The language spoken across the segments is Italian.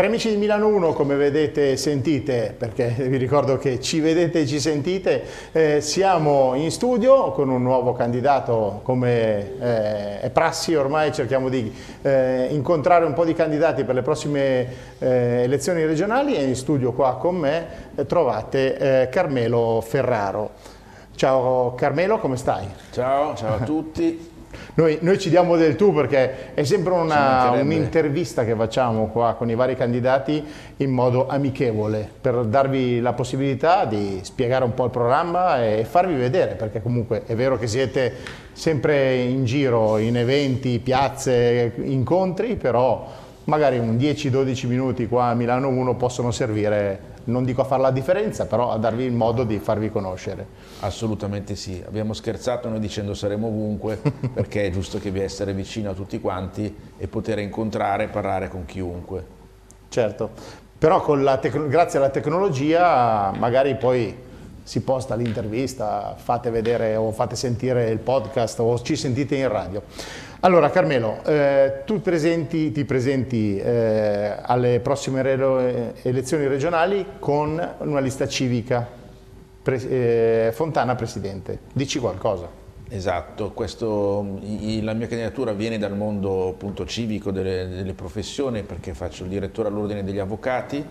Cari amici di Milano 1, come vedete e sentite, perché vi ricordo che ci vedete e ci sentite, eh, siamo in studio con un nuovo candidato, come eh, è prassi ormai cerchiamo di eh, incontrare un po' di candidati per le prossime eh, elezioni regionali e in studio qua con me eh, trovate eh, Carmelo Ferraro. Ciao Carmelo, come stai? Ciao, ciao a tutti. Noi, noi, ci diamo del tu perché è sempre un'intervista un che facciamo qua con i vari candidati in modo amichevole per darvi la possibilità di spiegare un po' il programma e farvi vedere perché comunque è vero che siete sempre in giro in eventi, piazze, incontri, però magari un 10-12 minuti qua a Milano 1 possono servire non dico a fare la differenza, però a darvi il modo di farvi conoscere. Assolutamente sì, abbiamo scherzato noi dicendo saremo ovunque, perché è giusto che vi essere vicino a tutti quanti e poter incontrare e parlare con chiunque. Certo, però grazie alla tecnologia magari poi si posta l'intervista, fate vedere o fate sentire il podcast o ci sentite in radio. Allora Carmelo, eh, tu presenti, ti presenti eh, alle prossime re elezioni regionali con una lista civica, pre eh, Fontana Presidente. Dici qualcosa. Esatto, questo, la mia candidatura viene dal mondo appunto, civico delle, delle professioni perché faccio il direttore all'Ordine degli Avvocati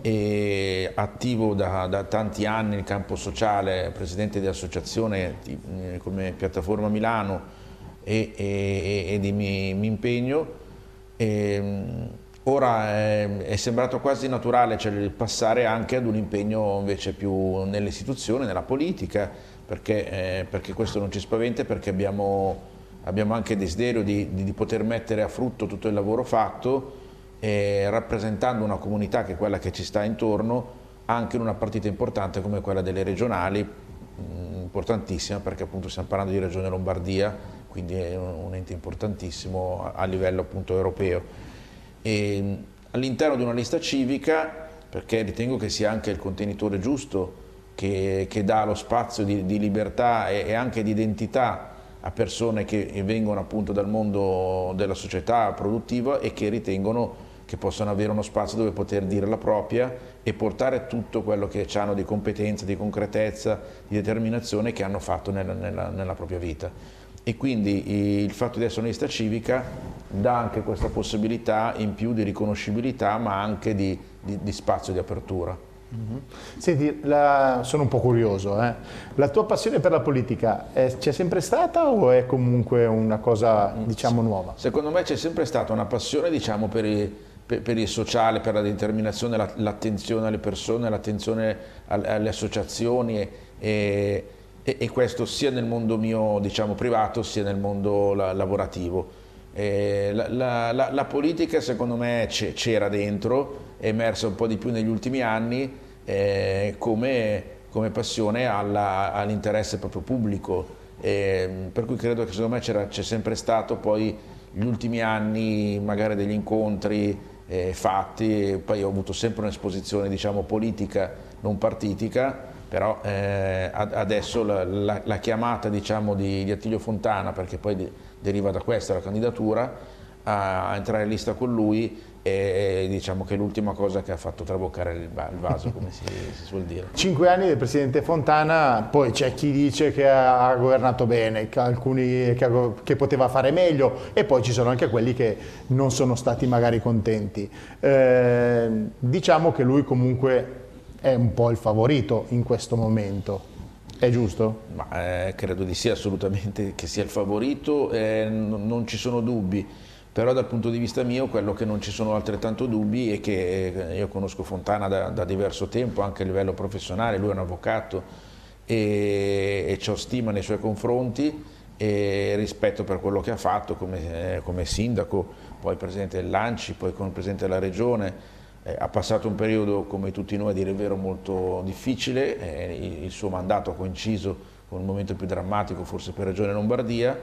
e attivo da, da, tanti anni nel campo sociale, presidente di associazione eh, come Piattaforma Milano, e, e, ed mi, mi impegno. E, ehm, ora è, è, sembrato quasi naturale cioè, passare anche ad un impegno invece più nelle istituzioni, nella politica, perché, eh, perché questo non ci spaventa, perché abbiamo, abbiamo anche desiderio di, di, di, poter mettere a frutto tutto il lavoro fatto, eh, rappresentando una comunità che è quella che ci sta intorno, anche in una partita importante come quella delle regionali, mh, importantissima perché appunto stiamo parlando di Regione Lombardia, quindi è un ente importantissimo a livello appunto europeo. All'interno di una lista civica, perché ritengo che sia anche il contenitore giusto che, che dà lo spazio di, di libertà e, e, anche di identità a persone che vengono appunto dal mondo della società produttiva e che ritengono che possano avere uno spazio dove poter dire la propria e portare tutto quello che hanno di competenza, di concretezza, di determinazione che hanno fatto nella, nella, nella propria vita e quindi il fatto di essere una lista civica dà anche questa possibilità in più di riconoscibilità ma anche di, di, di spazio di apertura. Mm-hmm. Senti, la, sono un po' curioso, eh? la tua passione per la politica c'è sempre stata o è comunque una cosa diciamo nuova? Secondo me c'è sempre stata una passione diciamo, per, il, per, per, il, sociale, per la determinazione, l'attenzione alle persone, l'attenzione alle, alle associazioni e, e e, questo sia nel mondo mio diciamo, privato sia nel mondo la, lavorativo. La, la, la, la, politica secondo me c'era dentro, è emersa un po' di più negli ultimi anni eh, come, come, passione all'interesse proprio pubblico, eh, per cui credo che secondo me c'è sempre stato poi gli ultimi anni magari degli incontri eh, fatti, poi ho avuto sempre un'esposizione diciamo, politica, non partitica, però eh, adesso la, la, la chiamata diciamo, di, di, Attilio Fontana, perché poi de, deriva da questa la candidatura, a, a, entrare in lista con lui è diciamo che l'ultima cosa che ha fatto traboccare il, il vaso, come si, si, suol dire. Cinque anni del Presidente Fontana, poi c'è chi dice che ha governato bene, alcuni che, che, poteva fare meglio e poi ci sono anche quelli che non sono stati magari contenti. Eh, diciamo che lui comunque è un po' il favorito in questo momento. È giusto? Ma, eh, credo di sì, assolutamente che sia il favorito, eh, non ci sono dubbi, però dal punto di vista mio quello che non ci sono altrettanto dubbi è che eh, io conosco Fontana da, da diverso tempo, anche a livello professionale, lui è un avvocato e, e ho stima nei suoi confronti e rispetto per quello che ha fatto come, eh, come sindaco, poi presidente dell'Anci, poi come presidente della regione, eh, ha passato un periodo, come tutti noi a dire il vero, molto difficile, eh, il suo mandato ha coinciso con il momento più drammatico forse per Regione Lombardia,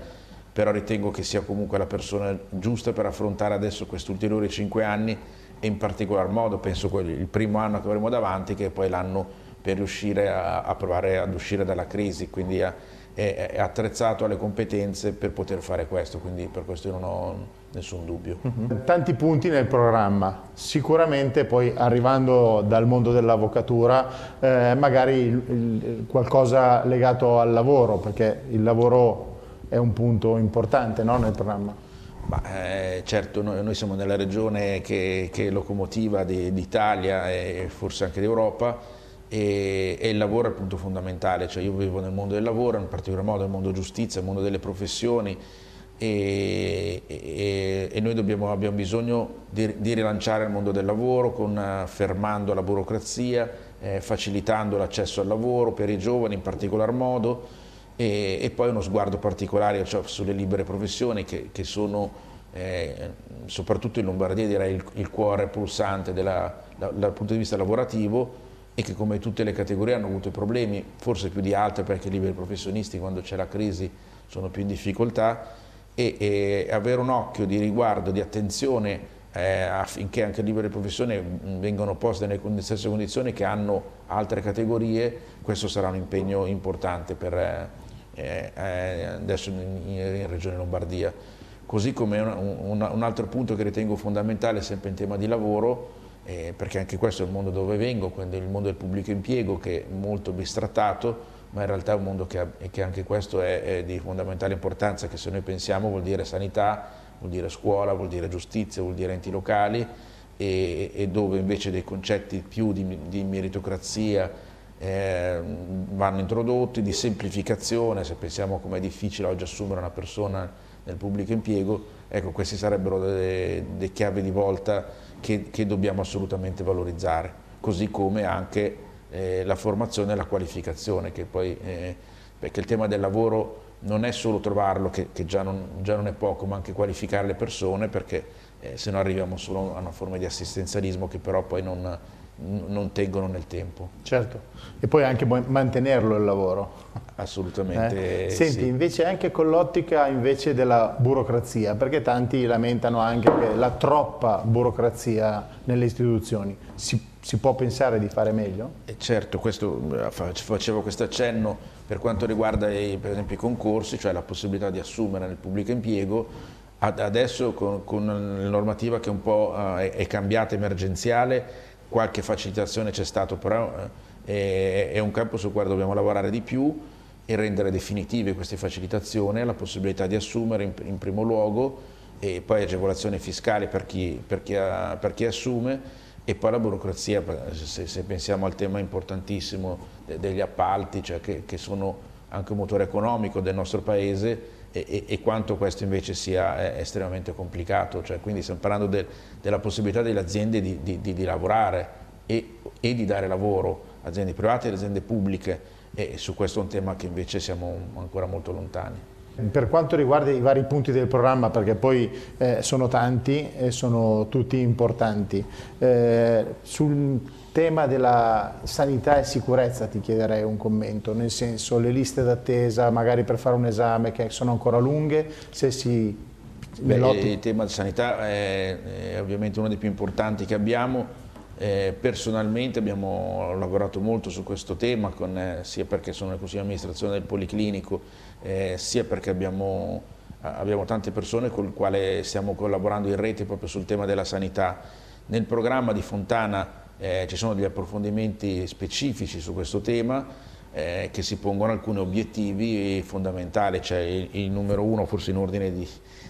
però ritengo che sia comunque la persona giusta per affrontare adesso questi ulteriori cinque anni e in particolar modo penso quelli, il primo anno che avremo davanti che è poi l'anno per riuscire a, a, provare ad uscire dalla crisi, quindi è, è, è attrezzato alle competenze per poter fare questo, quindi per questo io non ho nessun dubbio. Uh-huh. Tanti punti nel programma, sicuramente poi arrivando dal mondo dell'avvocatura eh, magari il, il, qualcosa legato al lavoro, perché il lavoro è un punto importante no, nel programma. Ma, eh, certo, noi, noi, siamo nella regione che, che è locomotiva d'Italia e forse anche d'Europa e, e, il lavoro è il punto fondamentale, cioè io vivo nel mondo del lavoro, in particolar modo nel mondo giustizia, nel mondo delle professioni e, e, e noi dobbiamo, abbiamo bisogno di, di, rilanciare il mondo del lavoro con, uh, fermando la burocrazia, eh, facilitando l'accesso al lavoro per i giovani in particolar modo e, e poi uno sguardo particolare cioè, sulle libere professioni che, che sono eh, soprattutto in Lombardia direi il, il cuore pulsante della, da, dal punto di vista lavorativo e che come tutte le categorie hanno avuto problemi, forse più di altre perché i liberi professionisti quando c'è la crisi sono più in difficoltà e, e avere un occhio di riguardo, di attenzione eh, affinché anche libere professioni vengano poste nelle stesse condizioni che hanno altre categorie, questo sarà un impegno importante per eh, eh adesso in, in, Regione Lombardia. Così come un, un, un, altro punto che ritengo fondamentale sempre in tema di lavoro, eh, perché anche questo è il mondo dove vengo, quindi il mondo del pubblico impiego che è molto bistrattato, ma in realtà è un mondo che, ha, che anche questo è, è di fondamentale importanza, che se noi pensiamo vuol dire sanità, vuol dire scuola, vuol dire giustizia, vuol dire enti locali e, e dove invece dei concetti più di, di meritocrazia eh, vanno introdotti, di semplificazione, se pensiamo come è difficile oggi assumere una persona nel pubblico impiego, ecco queste sarebbero delle, chiavi di volta che, che, dobbiamo assolutamente valorizzare, così come anche eh, la formazione e la qualificazione, poi, eh, perché il tema del lavoro non è solo trovarlo, che, che già, non, già, non, è poco, ma anche qualificare le persone, perché eh, se no arriviamo solo a una forma di assistenzialismo che però poi non, non tengono nel tempo. Certo, e poi anche mantenerlo il lavoro. Assolutamente. Eh? Senti, sì. invece anche con l'ottica della burocrazia, perché tanti lamentano anche la troppa burocrazia nelle istituzioni, si, si può pensare di fare meglio? Eh certo, questo, eh, facevo questo accenno per quanto riguarda i, per esempio i concorsi, cioè la possibilità di assumere nel pubblico impiego, adesso con, con la normativa che un po' eh, è cambiata emergenziale, qualche facilitazione c'è stato, però eh, è un campo sul quale dobbiamo lavorare di più e rendere definitive queste facilitazioni, la possibilità di assumere in, primo luogo e poi agevolazioni fiscali per chi, per chi, ha, per chi assume e poi la burocrazia, se, se pensiamo al tema importantissimo de, degli appalti, cioè che, che, sono anche un motore economico del nostro paese e, e, quanto questo invece sia estremamente complicato, cioè, quindi stiamo parlando de, della possibilità delle aziende di, di, di, di lavorare e, e, di dare lavoro, aziende private e aziende pubbliche e su questo è un tema che invece siamo ancora molto lontani. Per quanto riguarda i vari punti del programma, perché poi eh, sono tanti e sono tutti importanti, eh, sul tema della sanità e sicurezza ti chiederei un commento, nel senso le liste d'attesa magari per fare un esame che sono ancora lunghe, se si... Beh, il tema di sanità è, è ovviamente uno dei più importanti che abbiamo, eh, personalmente abbiamo lavorato molto su questo tema, con, eh, sia perché sono nel Consiglio di amministrazione del Policlinico, eh, sia perché abbiamo, abbiamo, tante persone con le quali stiamo collaborando in rete proprio sul tema della sanità. Nel programma di Fontana eh, ci sono degli approfondimenti specifici su questo tema, eh, che si pongono alcuni obiettivi fondamentali, cioè il, il numero uno forse in ordine di,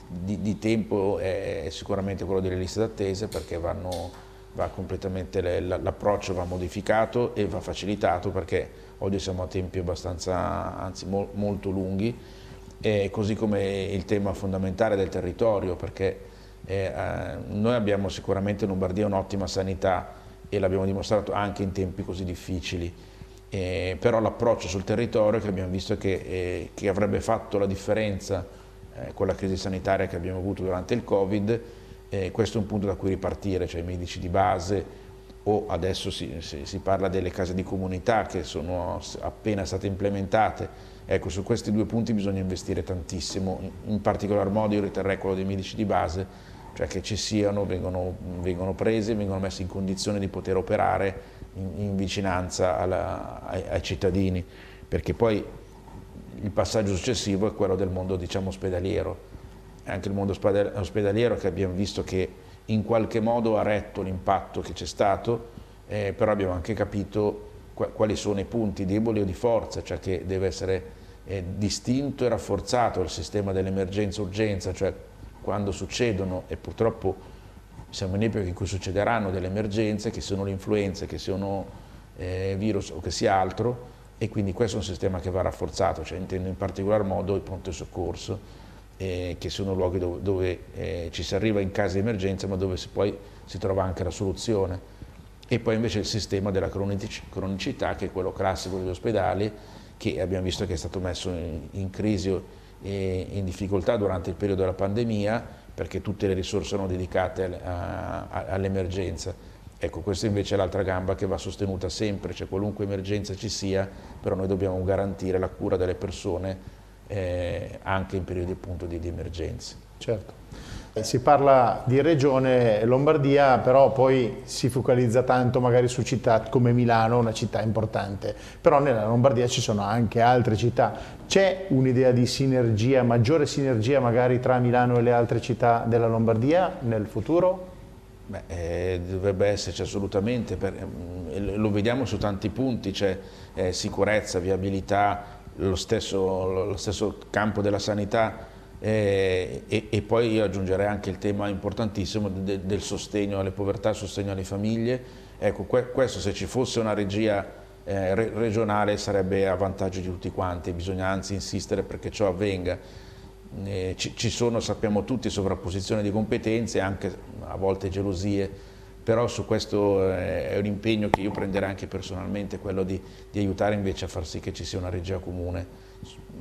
di, di tempo è sicuramente quello delle liste d'attesa perché vanno va completamente l'approccio va modificato e va facilitato perché oggi siamo a tempi abbastanza, anzi mo, molto lunghi, e così come il tema fondamentale del territorio perché eh, noi abbiamo sicuramente in Lombardia un'ottima sanità e l'abbiamo dimostrato anche in tempi così difficili, eh, però l'approccio sul territorio che abbiamo visto che, eh, che avrebbe fatto la differenza eh, con la crisi sanitaria che abbiamo avuto durante il Covid eh, questo è un punto da cui ripartire, cioè i medici di base o adesso si, si, si, parla delle case di comunità che sono appena state implementate. Ecco, su questi due punti bisogna investire tantissimo, in particolar modo io riterrei quello dei medici di base, cioè che ci siano, vengono, vengono presi, vengono messi in condizione di poter operare in, in vicinanza alla, ai, ai, cittadini, perché poi il passaggio successivo è quello del mondo diciamo, ospedaliero. Anche il mondo ospedaliero che abbiamo visto che in qualche modo ha retto l'impatto che c'è stato, eh, però abbiamo anche capito quali sono i punti deboli o di forza, cioè che deve essere eh, distinto e rafforzato il sistema dell'emergenza-urgenza, cioè quando succedono, e purtroppo siamo in epoca in cui succederanno delle emergenze, che siano le influenze, che siano eh, virus o che sia altro, e quindi questo è un sistema che va rafforzato, cioè intendo in particolar modo il pronto soccorso, eh, che sono luoghi dove, dove eh, ci si arriva in caso di emergenza, ma dove si, poi si trova anche la soluzione. E poi invece il sistema della cronicità che è quello classico degli ospedali che abbiamo visto che è stato messo in, in crisi in difficoltà durante il periodo della pandemia perché tutte le risorse sono dedicate all'emergenza. Ecco, questa invece è l'altra gamba che va sostenuta sempre, cioè qualunque emergenza ci sia, però noi dobbiamo garantire la cura delle persone eh, anche in periodi appunto di, di emergenza. Certo. Si parla di regione Lombardia, però poi si focalizza tanto magari su città come Milano, una città importante, però nella Lombardia ci sono anche altre città. C'è un'idea di sinergia, maggiore sinergia magari tra Milano e le altre città della Lombardia nel futuro? Beh, eh, dovrebbe esserci assolutamente, per, eh, lo vediamo su tanti punti, c'è eh, sicurezza, viabilità, lo stesso, lo stesso campo della sanità eh, e, e, poi io aggiungerei anche il tema importantissimo de, del sostegno alle povertà, il sostegno alle famiglie. Ecco, que, questo se ci fosse una regia eh, re, regionale sarebbe a vantaggio di tutti quanti, bisogna anzi insistere perché ciò avvenga. Eh, ci, ci, sono, sappiamo tutti, sovrapposizioni di competenze, anche a volte gelosie, però su questo eh, è un impegno che io prenderei anche personalmente, quello di, di aiutare invece a far sì che ci sia una regia comune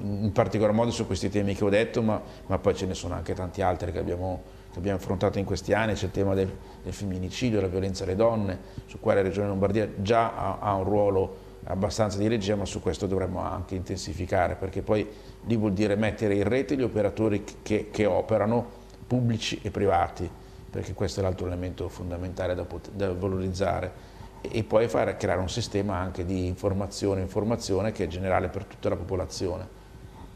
in particolar modo su questi temi che ho detto, ma, ma poi ce ne sono anche tanti altri che abbiamo, che abbiamo affrontato in questi anni, c'è il tema del, del, femminicidio, la violenza alle donne, su quale la Regione Lombardia già ha, ha, un ruolo abbastanza di regia, ma su questo dovremmo anche intensificare, perché poi lì vuol dire mettere in rete gli operatori che, che operano, pubblici e privati, perché questo è l'altro elemento fondamentale da, da valorizzare e poi fare, creare un sistema anche di informazione informazione che è generale per tutta la popolazione.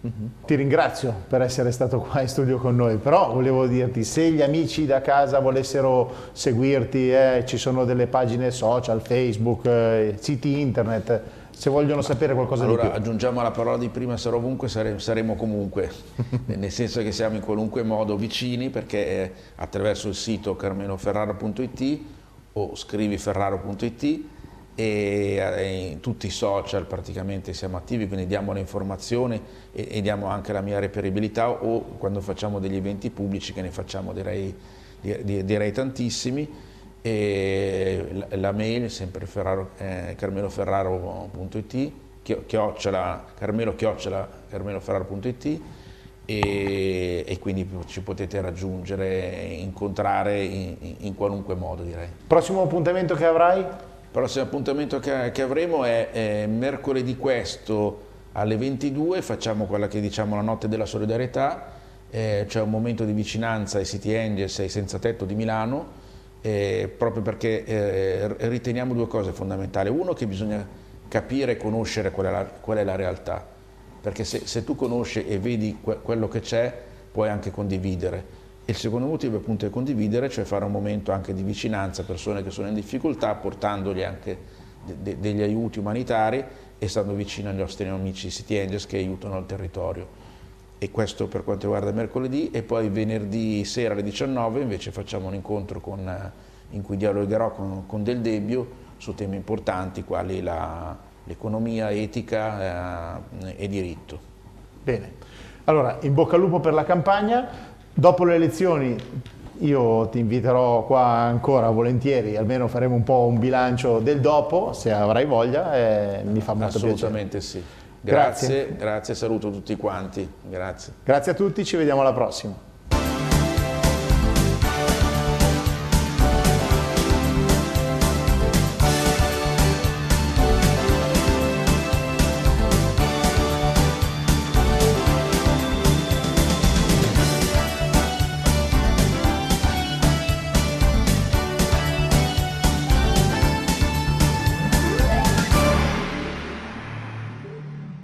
Mhm. Ti ringrazio per essere stato qua in studio con noi, però volevo dirti, se gli amici da casa volessero seguirti, eh, ci sono delle pagine social, Facebook, eh, siti internet, se vogliono sapere qualcosa allora, di più. Allora aggiungiamo la parola di prima, sarò ovunque, sare, saremo comunque, nel senso che siamo in qualunque modo vicini perché attraverso il sito carmenoferrara.it o scrivi ferraro.it e in tutti i social praticamente siamo attivi, quindi diamo le informazioni e, e, diamo anche la mia reperibilità o quando facciamo degli eventi pubblici che ne facciamo direi, direi tantissimi. E la, la mail è sempre ferraro, eh, carmeloferraro.it chiocciola, carmelo chiocciola carmeloferraro.it e, e, quindi ci potete raggiungere, incontrare in, in qualunque modo direi. Prossimo appuntamento che avrai? Il prossimo appuntamento che, che avremo è, è, mercoledì questo alle 22, facciamo quella che diciamo la notte della solidarietà, eh, c'è un momento di vicinanza ai City Angels e ai Senza Tetto di Milano, eh, proprio perché eh, riteniamo due cose fondamentali. Uno che bisogna capire e conoscere qual è la, qual è la realtà, perché se, se, tu conosci e vedi que, quello che c'è puoi anche condividere il secondo motivo appunto è condividere, cioè fare un momento anche di vicinanza a persone che sono in difficoltà, portandogli anche de de degli aiuti umanitari e stando vicino agli nostri amici City Angels che aiutano il territorio. E questo per quanto riguarda mercoledì e poi venerdì sera alle 19 invece facciamo un incontro con, in cui dialogherò con, con, Del Debbio su temi importanti quali l'economia, etica eh, e diritto. Bene, allora in bocca al lupo per la campagna. Dopo le elezioni io ti inviterò qua ancora volentieri, almeno faremo un po' un bilancio del dopo, se avrai voglia, e mi fa molto Assolutamente piacere. Assolutamente sì. Grazie, grazie, grazie, saluto tutti quanti. Grazie. Grazie a tutti, ci vediamo alla prossima.